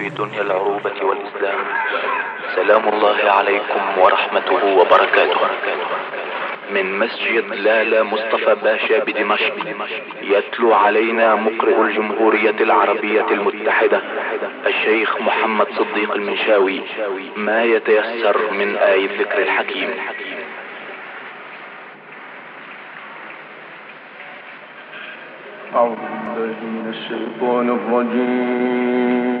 في دنيا العروبة والإسلام. سلام الله عليكم ورحمته وبركاته. من مسجد لالا مصطفى باشا بدمشق يتلو علينا مقرئ الجمهورية العربية المتحدة الشيخ محمد صديق المنشاوي ما يتيسر من آي الذكر الحكيم. أعوذ بالله من الشيطان الرجيم.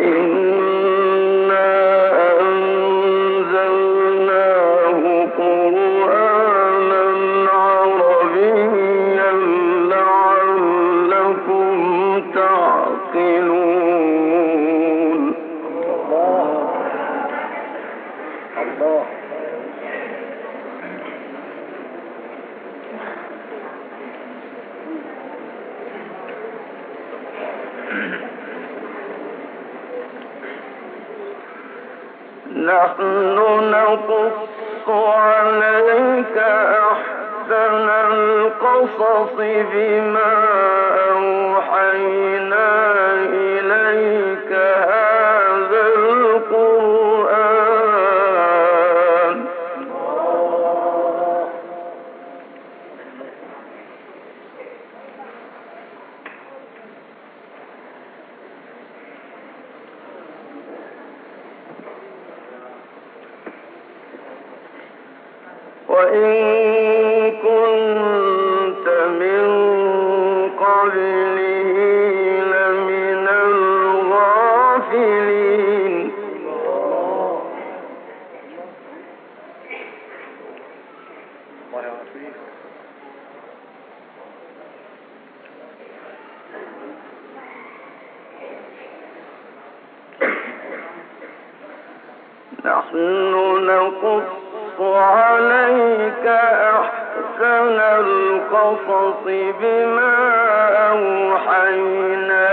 إن نحن نقص عليك أحسن القصص بما أوحينا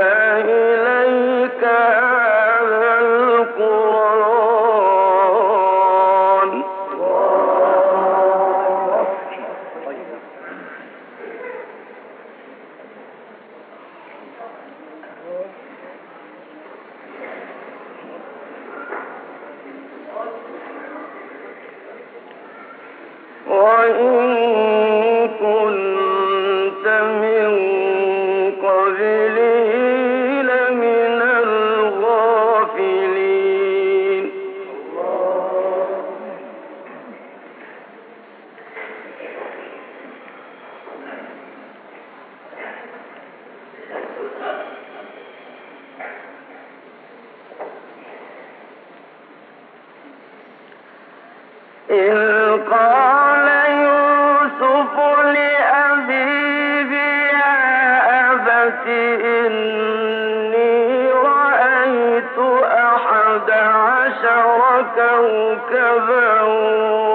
عشر كوكبا.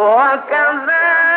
وكذلك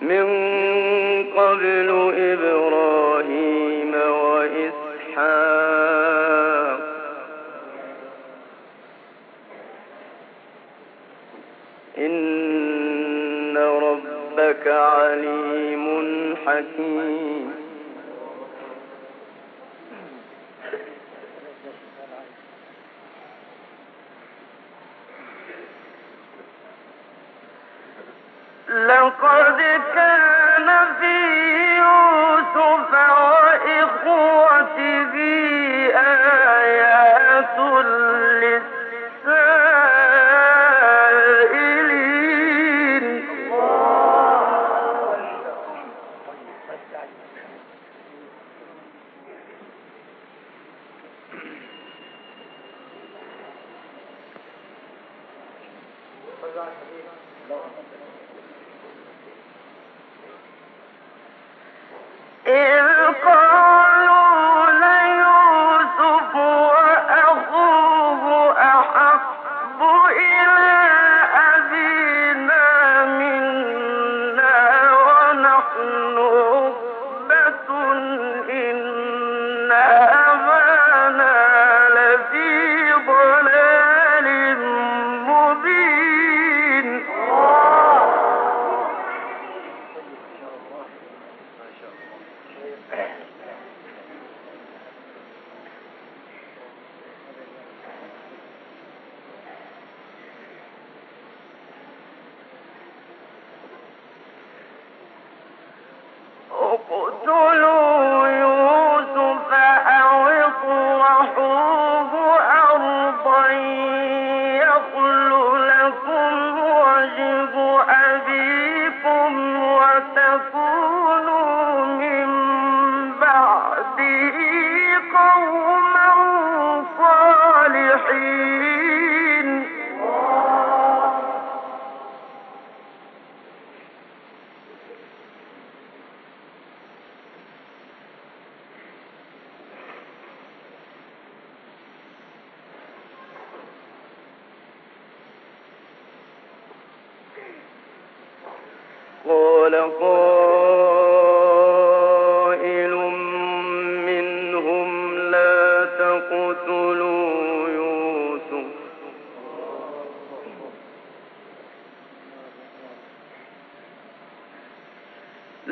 من قبل إبراهيم وإسحاق. إن ربك عليم حكيم.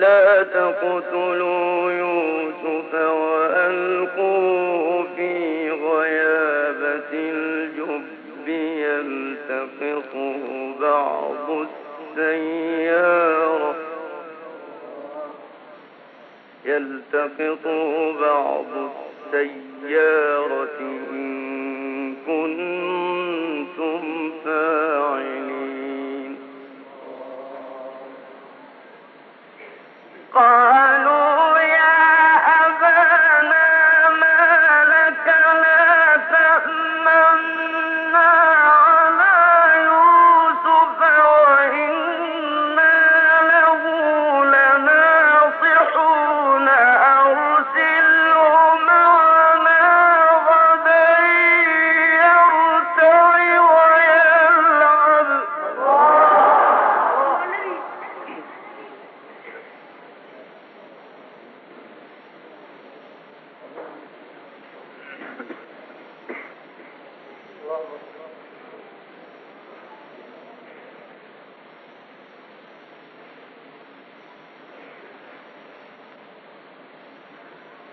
لا تقتلوا يوسف وألقوه في غيابة الجب يلتقطه بعض السيارة يلتقطه بعض السيارة إن كنت All right.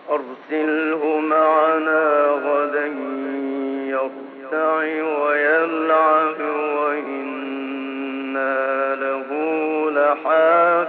أرسله معنا غدا يرتع ويلعب وإنا له لحافظ.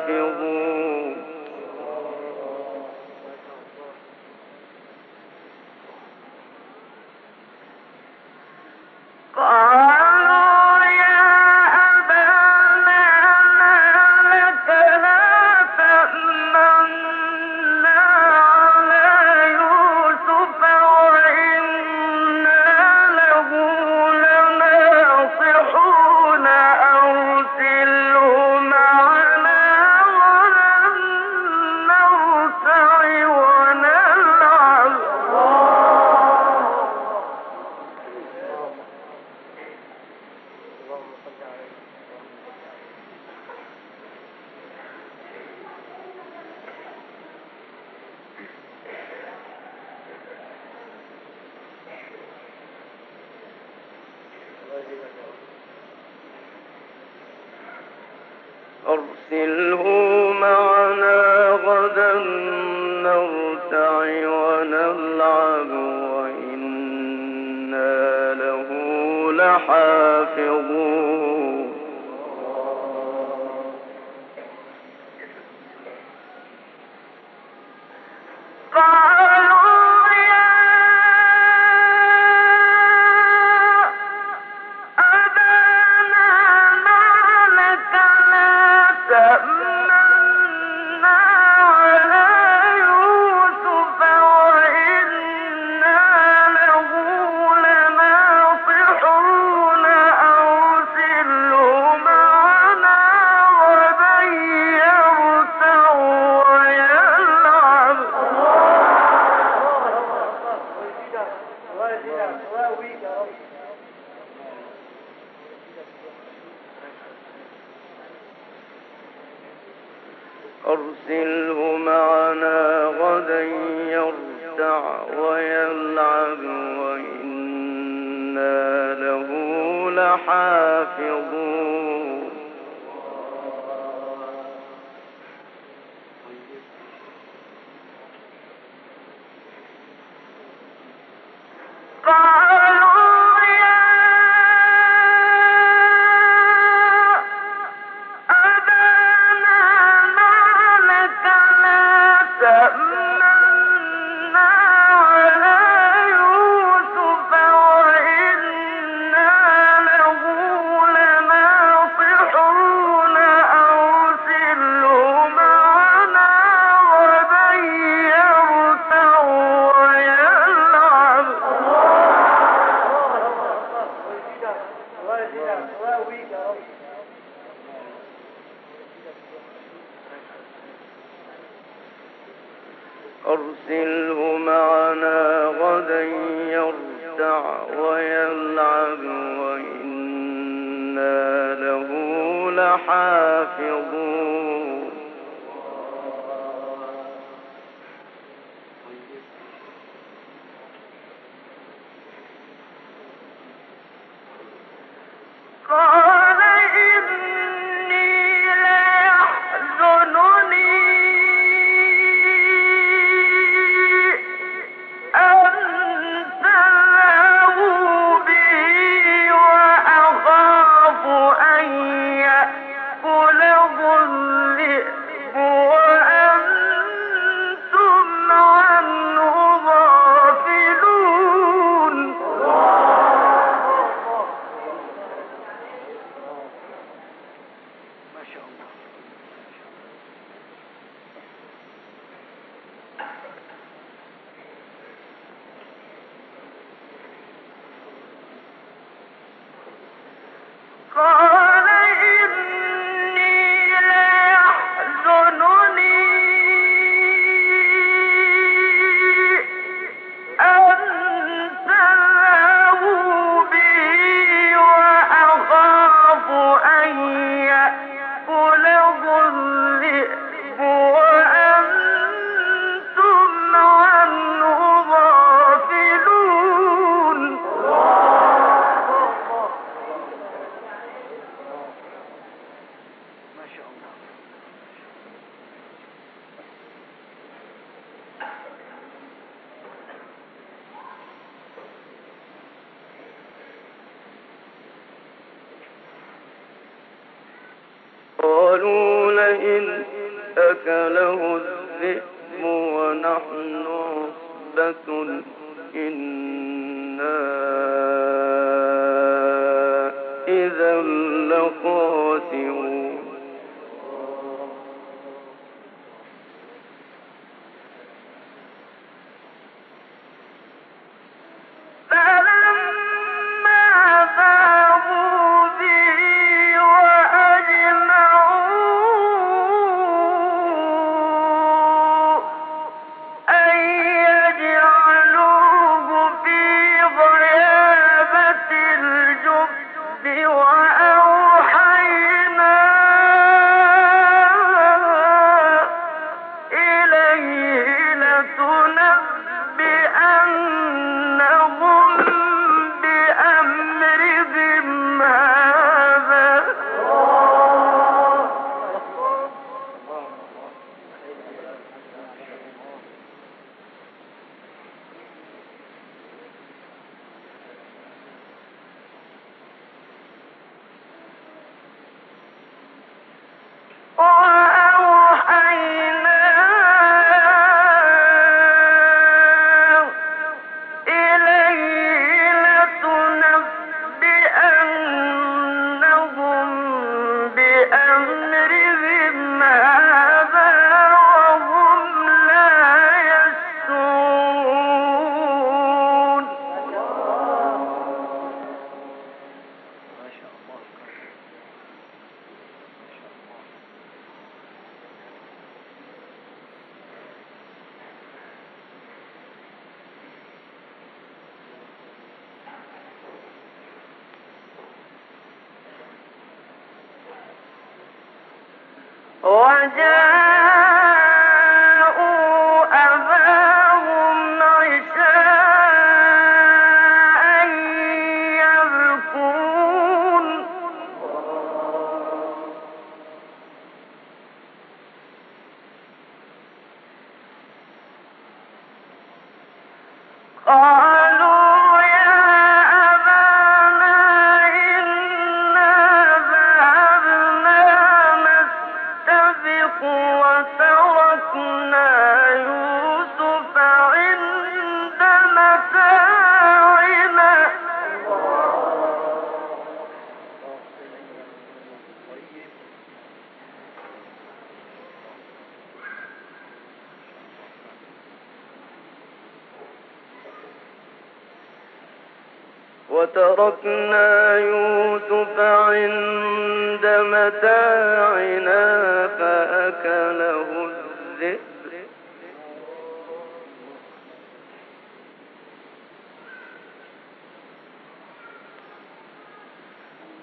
وجاء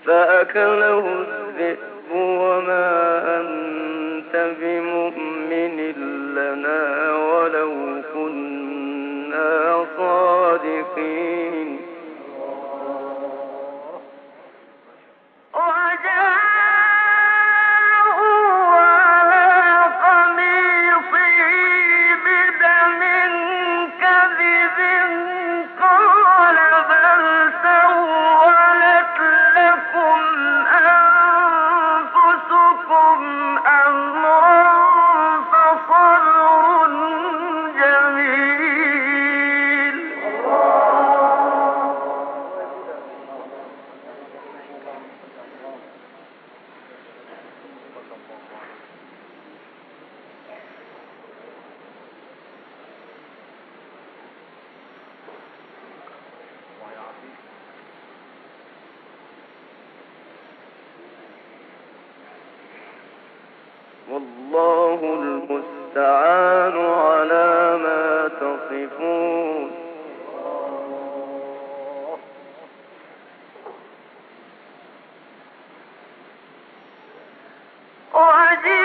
فأكله الذئب وما أنت بمؤمن لنا ولو كنا صادقين. Oh, dear.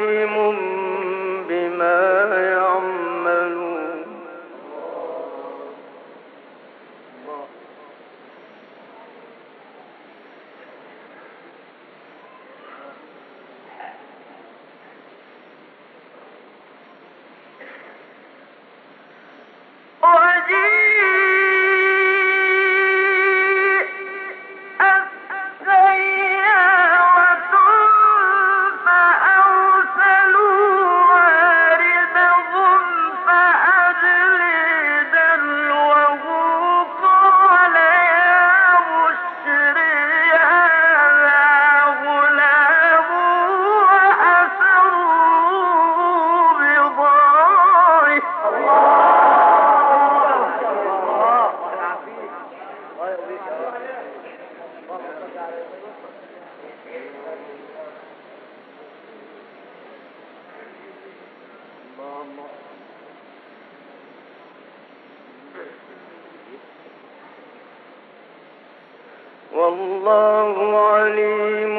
والله عليم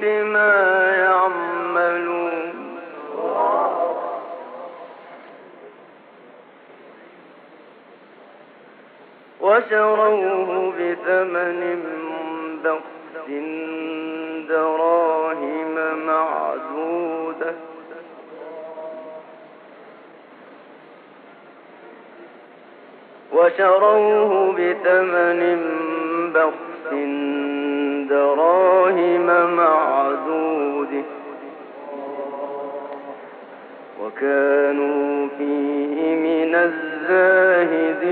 بما يعملون. وشروه بثمن بخس وشروه بثمن بخس دراهم معدوده وكانوا فيه من الزاهدين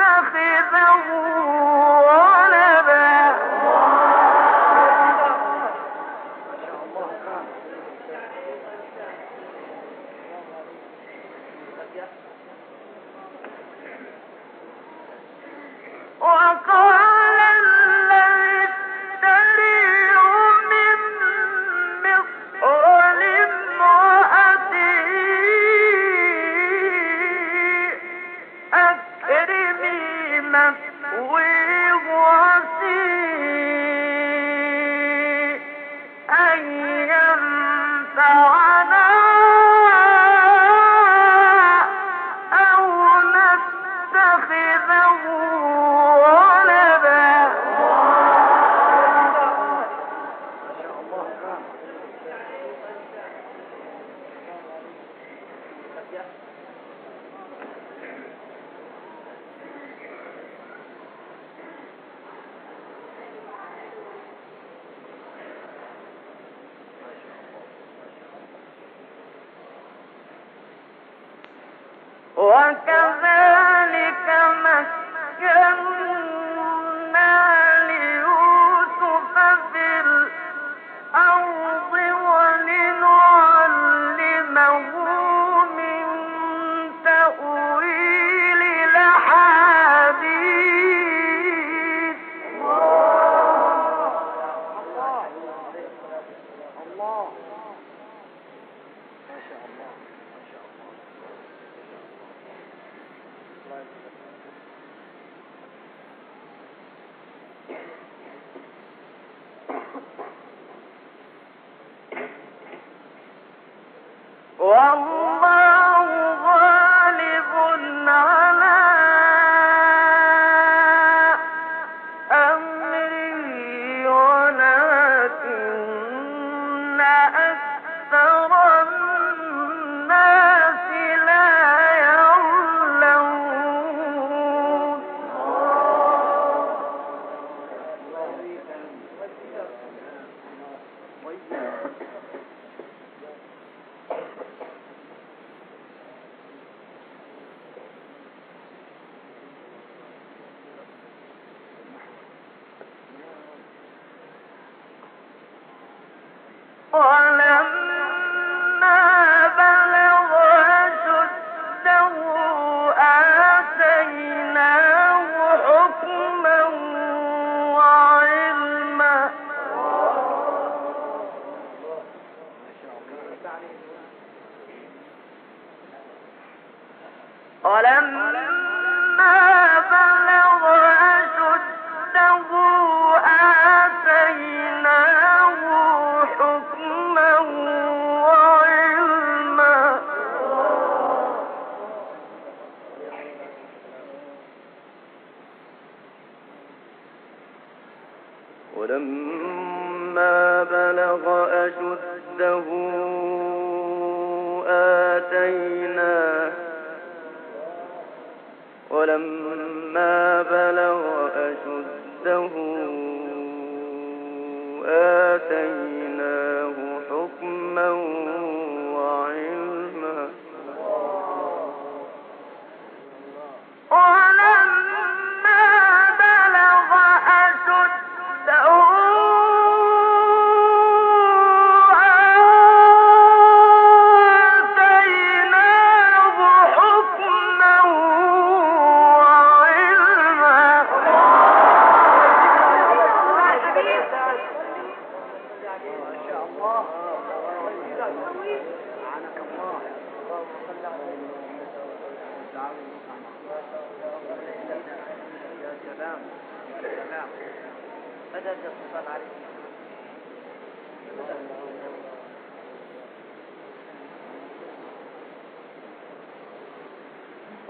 يتخذه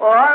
ولما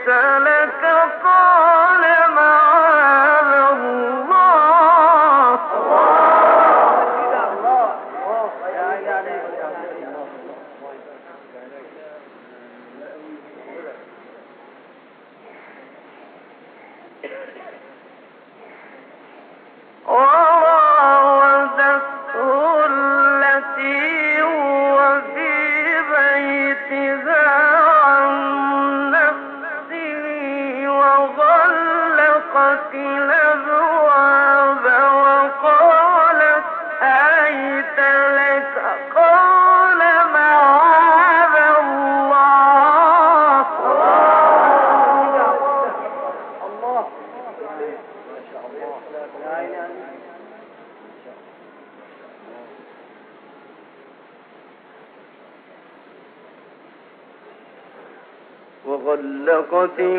ائت Monty.